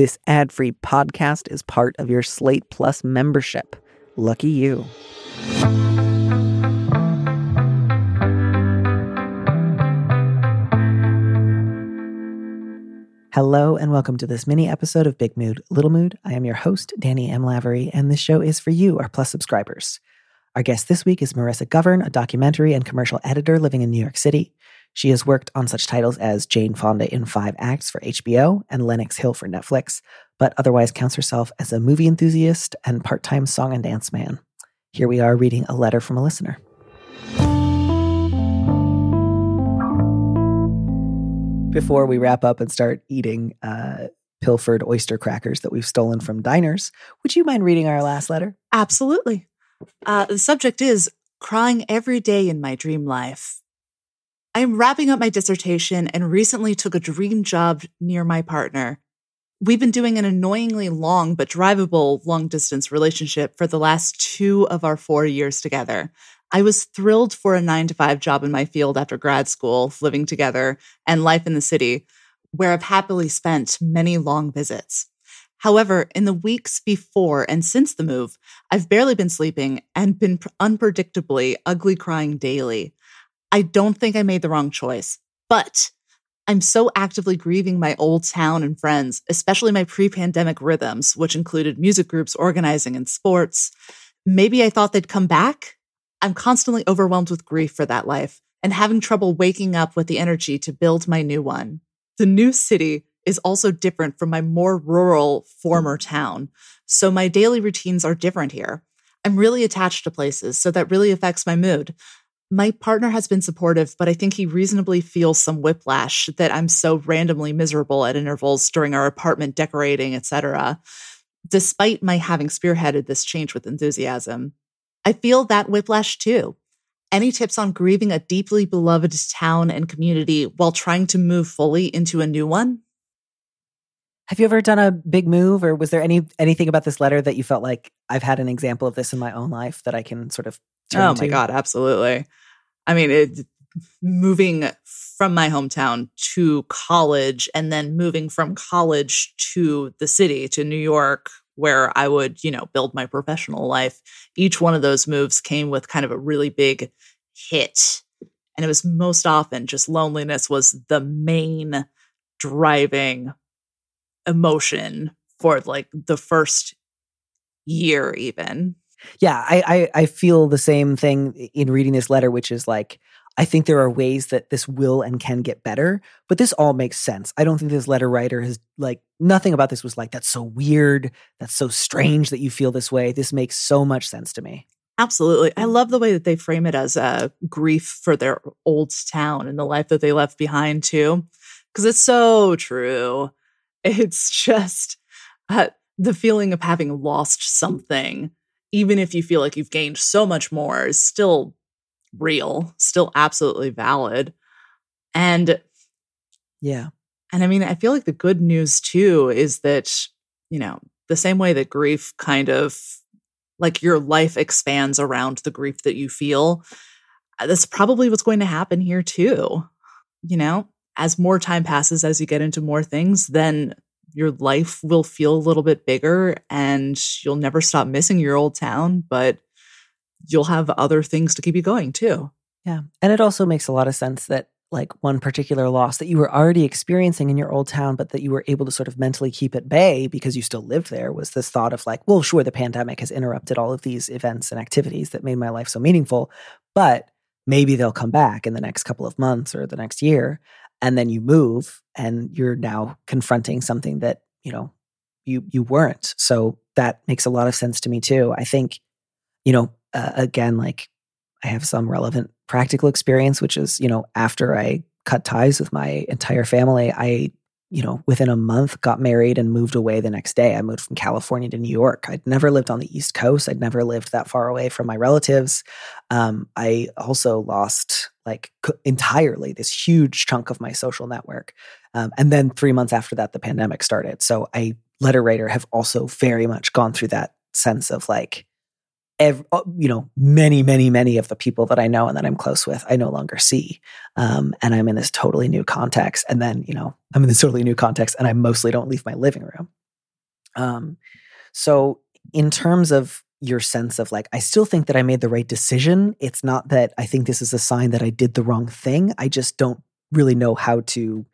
This ad free podcast is part of your Slate Plus membership. Lucky you. Hello, and welcome to this mini episode of Big Mood, Little Mood. I am your host, Danny M. Lavery, and this show is for you, our Plus subscribers. Our guest this week is Marissa Gouverne, a documentary and commercial editor living in New York City. She has worked on such titles as Jane Fonda in Five Acts for HBO and Lenox Hill for Netflix, but otherwise counts herself as a movie enthusiast and part time song and dance man. Here we are reading a letter from a listener. Before we wrap up and start eating uh, pilfered oyster crackers that we've stolen from diners, would you mind reading our last letter? Absolutely. Uh, the subject is crying every day in my dream life. I am wrapping up my dissertation and recently took a dream job near my partner. We've been doing an annoyingly long but drivable long distance relationship for the last two of our four years together. I was thrilled for a nine to five job in my field after grad school, living together, and life in the city, where I've happily spent many long visits. However, in the weeks before and since the move, I've barely been sleeping and been unpredictably ugly crying daily. I don't think I made the wrong choice, but I'm so actively grieving my old town and friends, especially my pre pandemic rhythms, which included music groups, organizing, and sports. Maybe I thought they'd come back, I'm constantly overwhelmed with grief for that life and having trouble waking up with the energy to build my new one. The new city is also different from my more rural former mm. town. So my daily routines are different here. I'm really attached to places, so that really affects my mood. My partner has been supportive, but I think he reasonably feels some whiplash that I'm so randomly miserable at intervals during our apartment decorating, etc. Despite my having spearheaded this change with enthusiasm, I feel that whiplash too. Any tips on grieving a deeply beloved town and community while trying to move fully into a new one? Have you ever done a big move or was there any anything about this letter that you felt like I've had an example of this in my own life that I can sort of Oh my to? god, absolutely. I mean, it moving from my hometown to college and then moving from college to the city to New York where I would, you know, build my professional life. Each one of those moves came with kind of a really big hit. And it was most often just loneliness was the main driving emotion for like the first year, even. Yeah, I, I, I feel the same thing in reading this letter, which is like I think there are ways that this will and can get better, but this all makes sense. I don't think this letter writer has like nothing about this was like that's so weird, that's so strange that you feel this way. This makes so much sense to me. Absolutely. I love the way that they frame it as a grief for their old town and the life that they left behind too because it's so true. It's just uh, the feeling of having lost something even if you feel like you've gained so much more is still real, still absolutely valid. And yeah. And I mean, I feel like the good news too is that, you know, the same way that grief kind of like your life expands around the grief that you feel, uh, that's probably what's going to happen here too. You know, as more time passes, as you get into more things, then your life will feel a little bit bigger and you'll never stop missing your old town, but you'll have other things to keep you going too. Yeah. And it also makes a lot of sense that like one particular loss that you were already experiencing in your old town, but that you were able to sort of mentally keep at bay because you still lived there was this thought of like, well, sure, the pandemic has interrupted all of these events and activities that made my life so meaningful, but maybe they'll come back in the next couple of months or the next year. And then you move and you're now confronting something that, you know, you you weren't. So that makes a lot of sense to me too. I think, you know, uh, again, like I have some relevant practical experience, which is, you know, after I cut ties with my entire family, I, you know, within a month got married and moved away the next day. I moved from California to New York. I'd never lived on the East Coast. I'd never lived that far away from my relatives. Um, I also lost like entirely this huge chunk of my social network. Um, and then three months after that, the pandemic started. So I, letter writer, have also very much gone through that sense of like, every, uh, you know, many, many, many of the people that I know and that I'm close with, I no longer see. Um, and I'm in this totally new context. And then, you know, I'm in this totally new context and I mostly don't leave my living room. Um, so, in terms of your sense of like, I still think that I made the right decision. It's not that I think this is a sign that I did the wrong thing. I just don't really know how to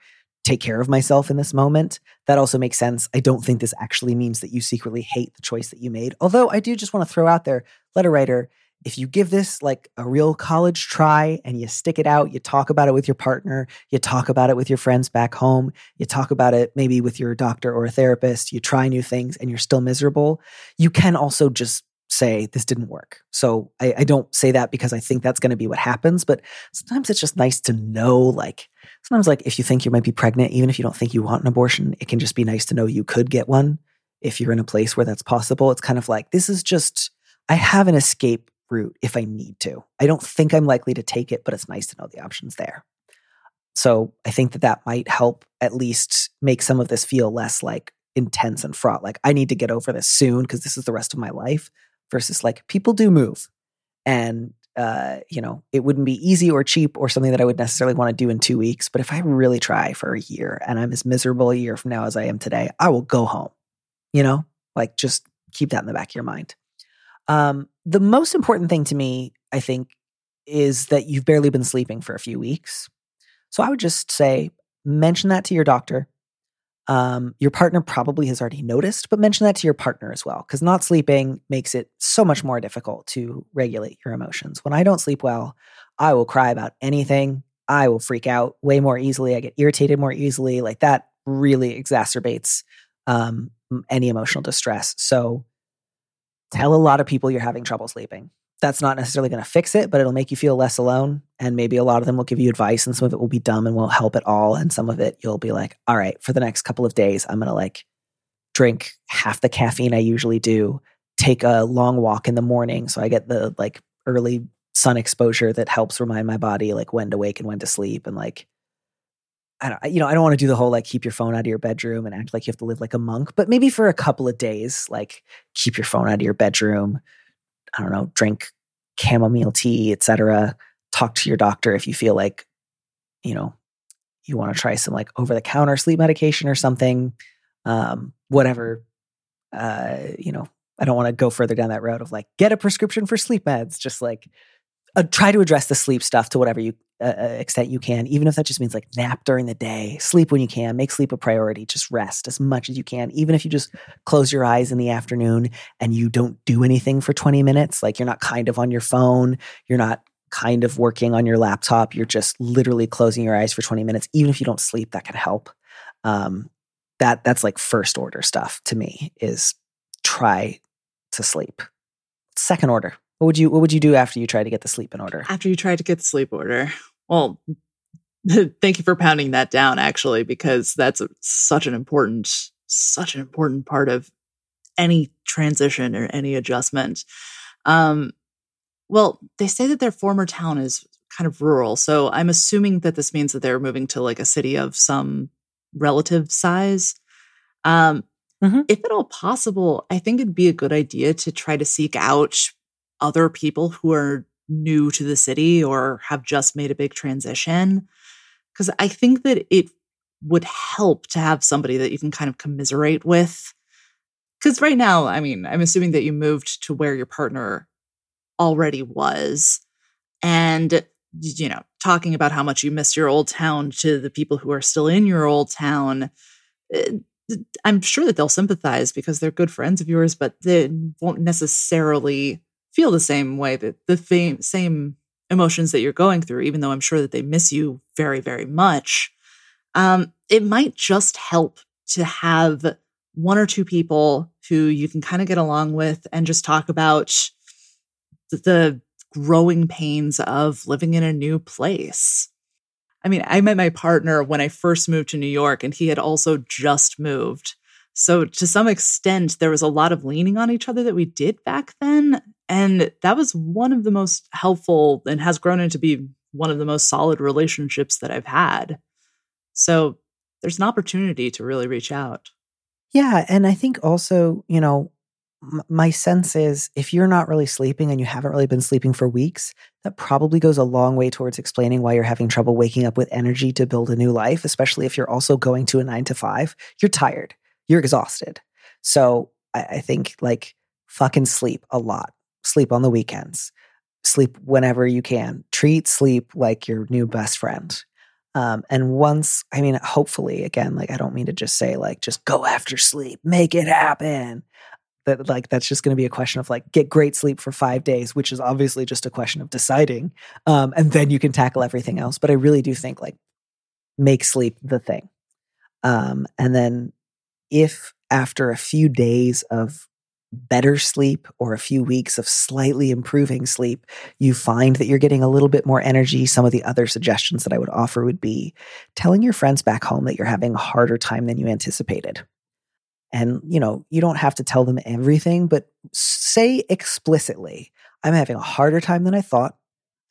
take care of myself in this moment. That also makes sense. I don't think this actually means that you secretly hate the choice that you made. Although I do just want to throw out there, letter writer, if you give this like a real college try and you stick it out, you talk about it with your partner, you talk about it with your friends back home, you talk about it maybe with your doctor or a therapist, you try new things and you're still miserable, you can also just say this didn't work. So I, I don't say that because I think that's going to be what happens, but sometimes it's just nice to know like sometimes like if you think you might be pregnant, even if you don't think you want an abortion, it can just be nice to know you could get one if you're in a place where that's possible. It's kind of like this is just I have an escape route if I need to. I don't think I'm likely to take it, but it's nice to know the options there. So I think that that might help at least make some of this feel less like intense and fraught. Like I need to get over this soon because this is the rest of my life versus like people do move. And, uh, you know, it wouldn't be easy or cheap or something that I would necessarily want to do in two weeks. But if I really try for a year and I'm as miserable a year from now as I am today, I will go home, you know, like just keep that in the back of your mind. Um, the most important thing to me, I think, is that you've barely been sleeping for a few weeks. So I would just say, mention that to your doctor. Um, your partner probably has already noticed, but mention that to your partner as well, because not sleeping makes it so much more difficult to regulate your emotions. When I don't sleep well, I will cry about anything. I will freak out way more easily. I get irritated more easily. Like that really exacerbates um, any emotional distress. So tell a lot of people you're having trouble sleeping. That's not necessarily going to fix it, but it'll make you feel less alone. And maybe a lot of them will give you advice, and some of it will be dumb and won't help at all. And some of it you'll be like, all right, for the next couple of days, I'm going to like drink half the caffeine I usually do, take a long walk in the morning. So I get the like early sun exposure that helps remind my body like when to wake and when to sleep. And like, I don't, you know, I don't want to do the whole like keep your phone out of your bedroom and act like you have to live like a monk, but maybe for a couple of days, like keep your phone out of your bedroom. I don't know, drink chamomile tea, etc. Talk to your doctor if you feel like, you know, you want to try some like over the counter sleep medication or something. Um, whatever, uh, you know, I don't want to go further down that road of like get a prescription for sleep meds. Just like uh, try to address the sleep stuff to whatever you uh, uh, extent you can, even if that just means like nap during the day, sleep when you can, make sleep a priority, just rest as much as you can. Even if you just close your eyes in the afternoon and you don't do anything for 20 minutes, like you're not kind of on your phone, you're not kind of working on your laptop, you're just literally closing your eyes for 20 minutes. Even if you don't sleep, that can help. Um, that that's like first order stuff to me is try to sleep. Second order, what would you What would you do after you try to get the sleep in order? After you try to get the sleep order, well, thank you for pounding that down, actually, because that's a, such an important, such an important part of any transition or any adjustment. Um, well, they say that their former town is kind of rural, so I'm assuming that this means that they're moving to like a city of some relative size. Um, mm-hmm. If at all possible, I think it'd be a good idea to try to seek out other people who are new to the city or have just made a big transition. Because I think that it would help to have somebody that you can kind of commiserate with. Because right now, I mean, I'm assuming that you moved to where your partner already was. And, you know, talking about how much you miss your old town to the people who are still in your old town. Eh, I'm sure that they'll sympathize because they're good friends of yours, but they won't necessarily feel the same way that the same emotions that you're going through, even though I'm sure that they miss you very, very much. Um, it might just help to have one or two people who you can kind of get along with and just talk about the growing pains of living in a new place. I mean, I met my partner when I first moved to New York, and he had also just moved. So, to some extent, there was a lot of leaning on each other that we did back then. And that was one of the most helpful and has grown into be one of the most solid relationships that I've had. So, there's an opportunity to really reach out. Yeah. And I think also, you know, m- my sense is if you're not really sleeping and you haven't really been sleeping for weeks, that probably goes a long way towards explaining why you're having trouble waking up with energy to build a new life, especially if you're also going to a nine to five. You're tired you're exhausted. So I, I think like fucking sleep a lot. Sleep on the weekends. Sleep whenever you can. Treat sleep like your new best friend. Um, and once, I mean, hopefully, again, like I don't mean to just say like just go after sleep, make it happen. That like that's just going to be a question of like get great sleep for five days, which is obviously just a question of deciding, um, and then you can tackle everything else. But I really do think like make sleep the thing, um, and then if after a few days of better sleep or a few weeks of slightly improving sleep, you find that you're getting a little bit more energy. Some of the other suggestions that I would offer would be telling your friends back home that you're having a harder time than you anticipated. And, you know, you don't have to tell them everything, but say explicitly, I'm having a harder time than I thought.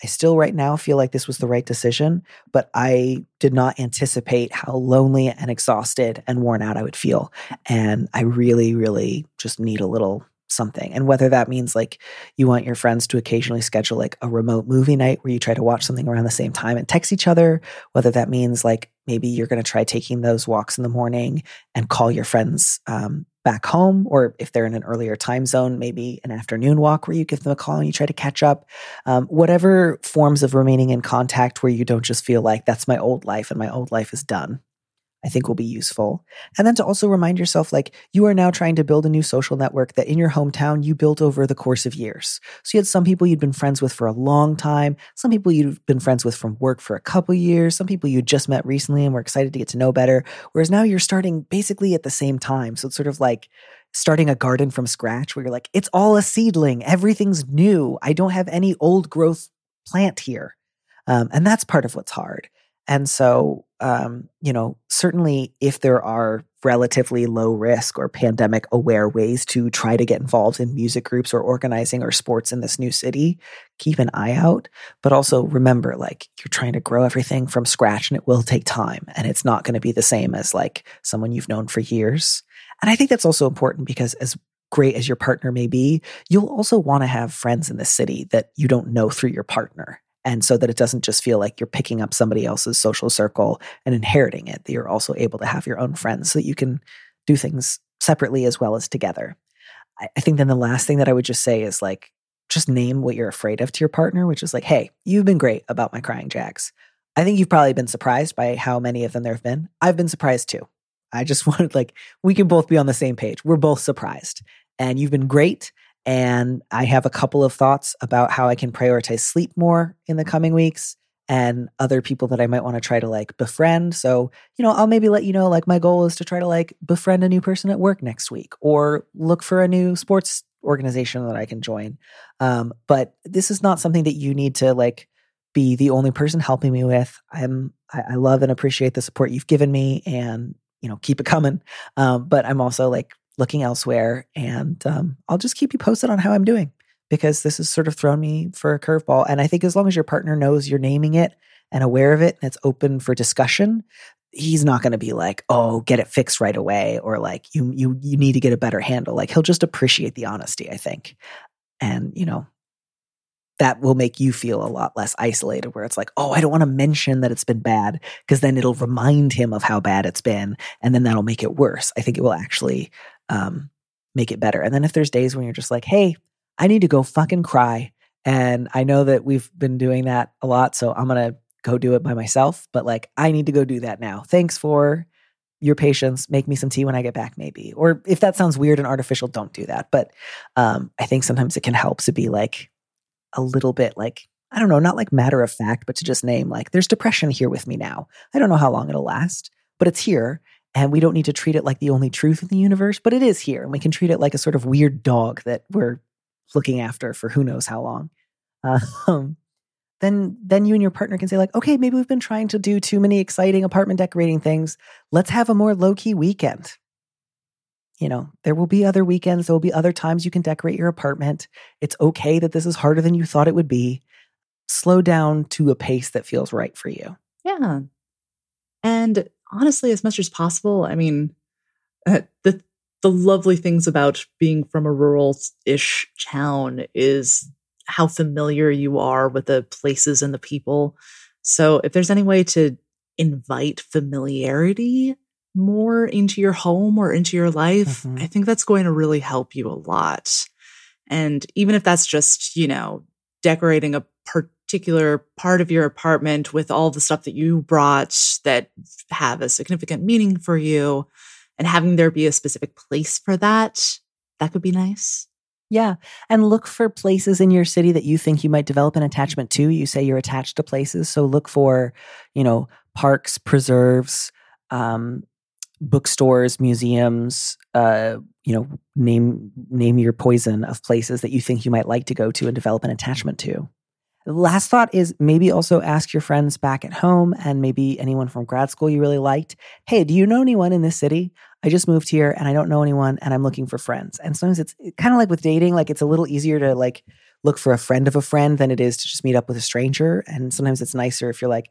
I still right now feel like this was the right decision, but I did not anticipate how lonely and exhausted and worn out I would feel. And I really, really just need a little something. And whether that means like you want your friends to occasionally schedule like a remote movie night where you try to watch something around the same time and text each other, whether that means like maybe you're going to try taking those walks in the morning and call your friends um, back home, or if they're in an earlier time zone, maybe an afternoon walk where you give them a call and you try to catch up. Um, whatever forms of remaining in contact where you don't just feel like that's my old life and my old life is done. I think will be useful. And then to also remind yourself like you are now trying to build a new social network that in your hometown you built over the course of years. So you had some people you'd been friends with for a long time, some people you'd been friends with from work for a couple years, some people you just met recently and were excited to get to know better. Whereas now you're starting basically at the same time. So it's sort of like starting a garden from scratch where you're like, it's all a seedling, everything's new. I don't have any old growth plant here. Um, and that's part of what's hard. And so, um, you know, certainly if there are relatively low risk or pandemic aware ways to try to get involved in music groups or organizing or sports in this new city, keep an eye out. But also remember, like, you're trying to grow everything from scratch and it will take time. And it's not going to be the same as like someone you've known for years. And I think that's also important because as great as your partner may be, you'll also want to have friends in the city that you don't know through your partner. And so that it doesn't just feel like you're picking up somebody else's social circle and inheriting it, that you're also able to have your own friends so that you can do things separately as well as together. I, I think then the last thing that I would just say is like, just name what you're afraid of to your partner, which is like, hey, you've been great about my crying jacks. I think you've probably been surprised by how many of them there have been. I've been surprised too. I just wanted like we can both be on the same page. We're both surprised. And you've been great. And I have a couple of thoughts about how I can prioritize sleep more in the coming weeks and other people that I might want to try to like befriend. So, you know, I'll maybe let you know like my goal is to try to like befriend a new person at work next week or look for a new sports organization that I can join. Um, but this is not something that you need to like be the only person helping me with. I'm I, I love and appreciate the support you've given me and you know keep it coming. Um, but I'm also like looking elsewhere. And um, I'll just keep you posted on how I'm doing because this has sort of thrown me for a curveball. And I think as long as your partner knows you're naming it and aware of it and it's open for discussion, he's not going to be like, "Oh, get it fixed right away," or like, "You you you need to get a better handle." Like he'll just appreciate the honesty, I think, and you know, that will make you feel a lot less isolated where it's like, oh, I don't want to mention that it's been bad because then it'll remind him of how bad it's been. And then that'll make it worse. I think it will actually um, make it better. And then if there's days when you're just like, hey, I need to go fucking cry. And I know that we've been doing that a lot. So I'm going to go do it by myself. But like, I need to go do that now. Thanks for your patience. Make me some tea when I get back, maybe. Or if that sounds weird and artificial, don't do that. But um, I think sometimes it can help to be like, a little bit like, I don't know, not like matter of fact, but to just name like, there's depression here with me now. I don't know how long it'll last, but it's here. And we don't need to treat it like the only truth in the universe, but it is here. And we can treat it like a sort of weird dog that we're looking after for who knows how long. Um, then then you and your partner can say like okay maybe we've been trying to do too many exciting apartment decorating things let's have a more low-key weekend you know, there will be other weekends, there will be other times you can decorate your apartment. It's okay that this is harder than you thought it would be. Slow down to a pace that feels right for you. Yeah. And honestly, as much as possible, I mean, uh, the the lovely things about being from a rural-ish town is how familiar you are with the places and the people. So if there's any way to invite familiarity more into your home or into your life, Mhm. I think that's going to really help you a lot. And even if that's just, you know, decorating a particular part of your apartment with all the stuff that you brought that have a significant meaning for you and having there be a specific place for that, that could be nice. Yeah. And look for places in your city that you think you might develop an attachment to. You say you're attached to places. So look for, you know, parks, preserves, um, bookstores, museums, uh, you know, name name your poison of places that you think you might like to go to and develop an attachment to. Last thought is maybe also ask your friends back at home and maybe anyone from grad school you really liked. Hey, do you know anyone in this city? I just moved here and I don't know anyone and I'm looking for friends. And sometimes it's kind of like with dating, like it's a little easier to like look for a friend of a friend than it is to just meet up with a stranger. And sometimes it's nicer if you're like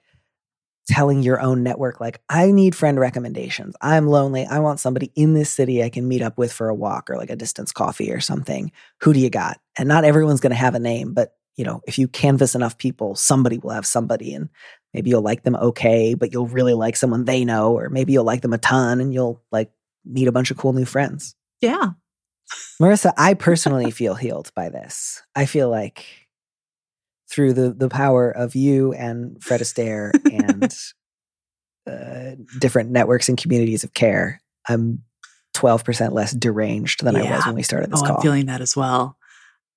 telling your own network, like, I need friend recommendations. I'm lonely. I want somebody in this city I can meet up with for a walk or like a distance coffee or something. Who do you got? And not everyone's going to have a name, but you know, if you canvas enough people, somebody will have somebody and maybe you'll like them okay, but you'll really like someone they know, or maybe you'll like them a ton and you'll like meet a bunch of cool new friends. Yeah. Marissa, I personally feel healed by this. I feel like through the the power of you and Fred Astaire and uh, different networks and communities of care, I'm 12% less deranged than I was when we started this oh, call. I'm feeling that as well.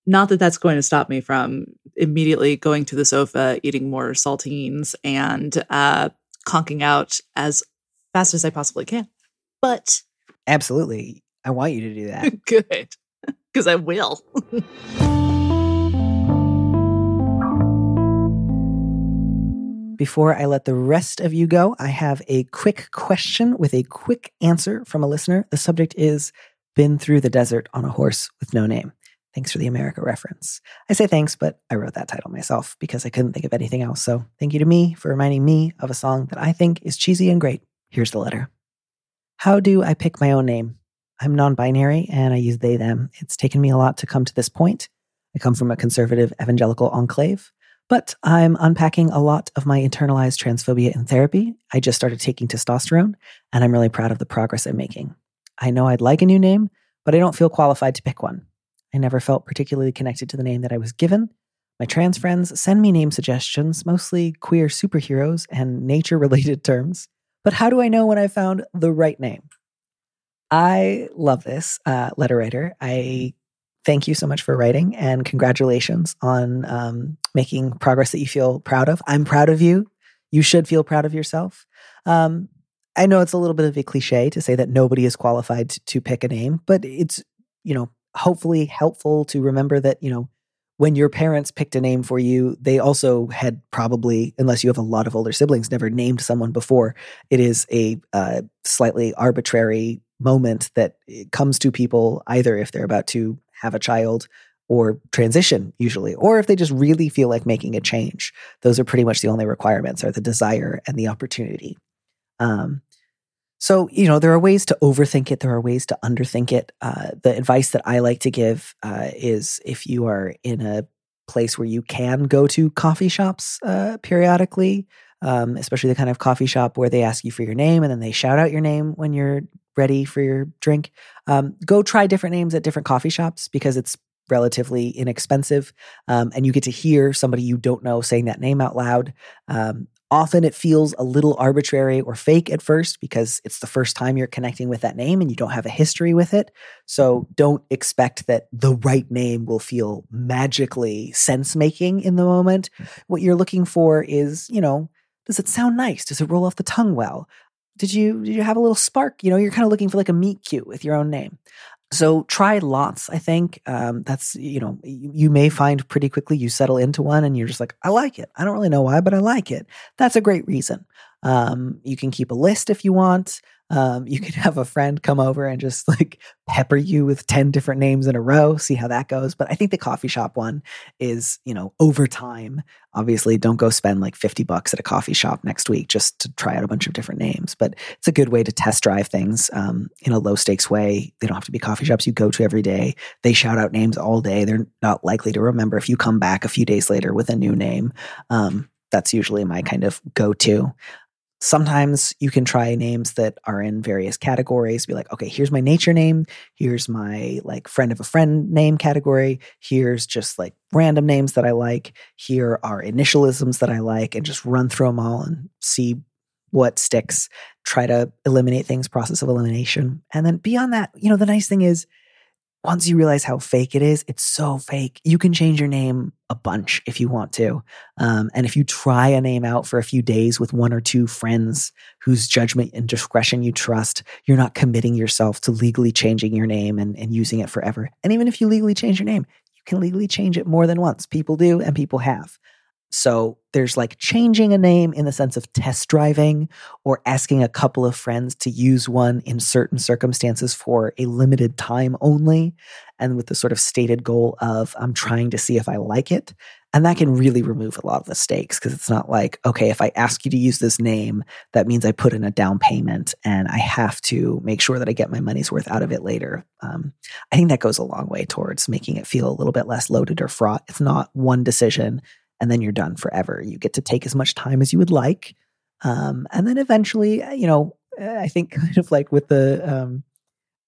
Not that that's going to stop me from immediately going to the sofa, eating more saltines, and uh, conking out as fast as I possibly can. But Absolutely. I want you to do that. good, because I will. Before I let the rest of you go, I have a quick question with a quick answer from a listener. The subject is Been Through the Desert on a Horse with No Name. Thanks for the America reference. I say thanks, but I wrote that title myself because I couldn't think of anything else. So thank you to me for reminding me of a song that I think is cheesy and great. Here's the letter How do I pick my own name? I'm non binary and I use they, them. It's taken me a lot to come to this point. I come from a conservative evangelical enclave. But I'm unpacking a lot of my internalized transphobia in therapy. I just started taking testosterone, and I'm really proud of the progress I'm making. I know I'd like a new name, but I don't feel qualified to pick one. I never felt particularly connected to the name that I was given. My trans friends send me name suggestions, mostly queer superheroes and nature related terms. But how do I know when I found the right name? I love this uh, letter writer. I thank you so much for writing and congratulations on um, making progress that you feel proud of. I'm proud of you. You should feel proud of yourself. Um, I know it's a little bit of a cliche to say that nobody is qualified to, to pick a name, but it's, you know, hopefully helpful to remember that, you know, when your parents picked a name for you, they also had probably, unless you have a lot of older siblings, never named someone before. It is a uh, slightly arbitrary moment that comes to people either if they're about to have a child or transition usually or if they just really feel like making a change those are pretty much the only requirements are the desire and the opportunity um, so you know there are ways to overthink it there are ways to underthink it uh, the advice that i like to give uh, is if you are in a place where you can go to coffee shops uh, periodically um, especially the kind of coffee shop where they ask you for your name and then they shout out your name when you're ready for your drink. Um, go try different names at different coffee shops because it's relatively inexpensive um, and you get to hear somebody you don't know saying that name out loud. Um, often it feels a little arbitrary or fake at first because it's the first time you're connecting with that name and you don't have a history with it. So don't expect that the right name will feel magically sense making in the moment. What you're looking for is, you know, does it sound nice? Does it roll off the tongue well? Did you did you have a little spark? You know, you're kind of looking for like a meet cute with your own name. So try lots. I think um, that's you know you, you may find pretty quickly you settle into one and you're just like I like it. I don't really know why, but I like it. That's a great reason. Um, you can keep a list if you want. Um, you can have a friend come over and just like pepper you with 10 different names in a row, see how that goes. But I think the coffee shop one is, you know, over time. Obviously, don't go spend like 50 bucks at a coffee shop next week just to try out a bunch of different names. But it's a good way to test drive things um, in a low stakes way. They don't have to be coffee shops you go to every day. They shout out names all day. They're not likely to remember if you come back a few days later with a new name. Um, that's usually my kind of go to. Sometimes you can try names that are in various categories be like okay here's my nature name here's my like friend of a friend name category here's just like random names that i like here are initialisms that i like and just run through them all and see what sticks try to eliminate things process of elimination and then beyond that you know the nice thing is once you realize how fake it is, it's so fake. You can change your name a bunch if you want to. Um, and if you try a name out for a few days with one or two friends whose judgment and discretion you trust, you're not committing yourself to legally changing your name and, and using it forever. And even if you legally change your name, you can legally change it more than once. People do, and people have. So there's like changing a name in the sense of test driving or asking a couple of friends to use one in certain circumstances for a limited time only. And with the sort of stated goal of, I'm trying to see if I like it. And that can really remove a lot of the stakes because it's not like, okay, if I ask you to use this name, that means I put in a down payment and I have to make sure that I get my money's worth out of it later. Um, I think that goes a long way towards making it feel a little bit less loaded or fraught. It's not one decision and then you're done forever. You get to take as much time as you would like. Um, and then eventually, uh, you know, uh, I think kind of like with the, um,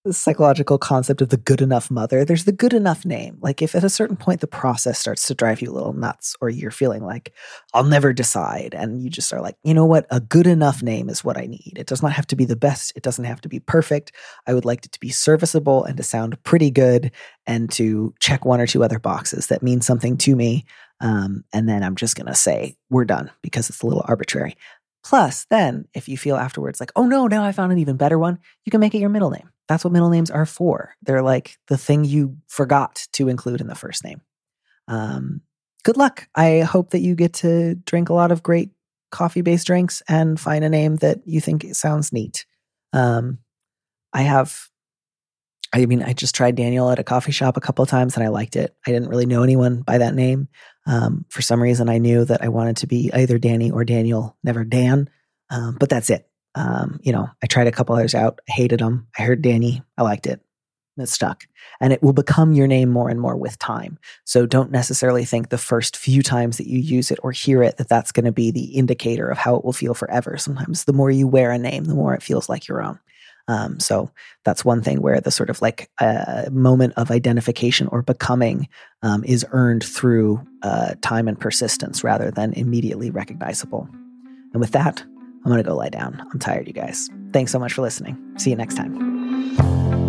the psychological concept of the good enough mother, there's the good enough name. Like if at a certain point the process starts to drive you a little nuts, or you're feeling like, I'll never decide, and you just are like, you know what, a good enough name is what I need. It does not have to be the best, it doesn't have to be perfect. I would like it to be serviceable and to sound pretty good and to check one or two other boxes that mean something to me. Um, and then I'm just going to say, we're done because it's a little arbitrary. Plus, then if you feel afterwards like, oh no, now I found an even better one, you can make it your middle name. That's what middle names are for. They're like the thing you forgot to include in the first name. Um, good luck. I hope that you get to drink a lot of great coffee based drinks and find a name that you think sounds neat. Um, I have I mean, I just tried Daniel at a coffee shop a couple of times and I liked it. I didn't really know anyone by that name. Um, for some reason, I knew that I wanted to be either Danny or Daniel, never Dan. Um, but that's it. Um, you know, I tried a couple others out. I hated them. I heard Danny. I liked it. It stuck. And it will become your name more and more with time. So don't necessarily think the first few times that you use it or hear it that that's going to be the indicator of how it will feel forever. Sometimes the more you wear a name, the more it feels like your own. Um, so that's one thing where the sort of like uh, moment of identification or becoming um, is earned through uh, time and persistence rather than immediately recognizable. And with that, I'm going to go lie down. I'm tired, you guys. Thanks so much for listening. See you next time.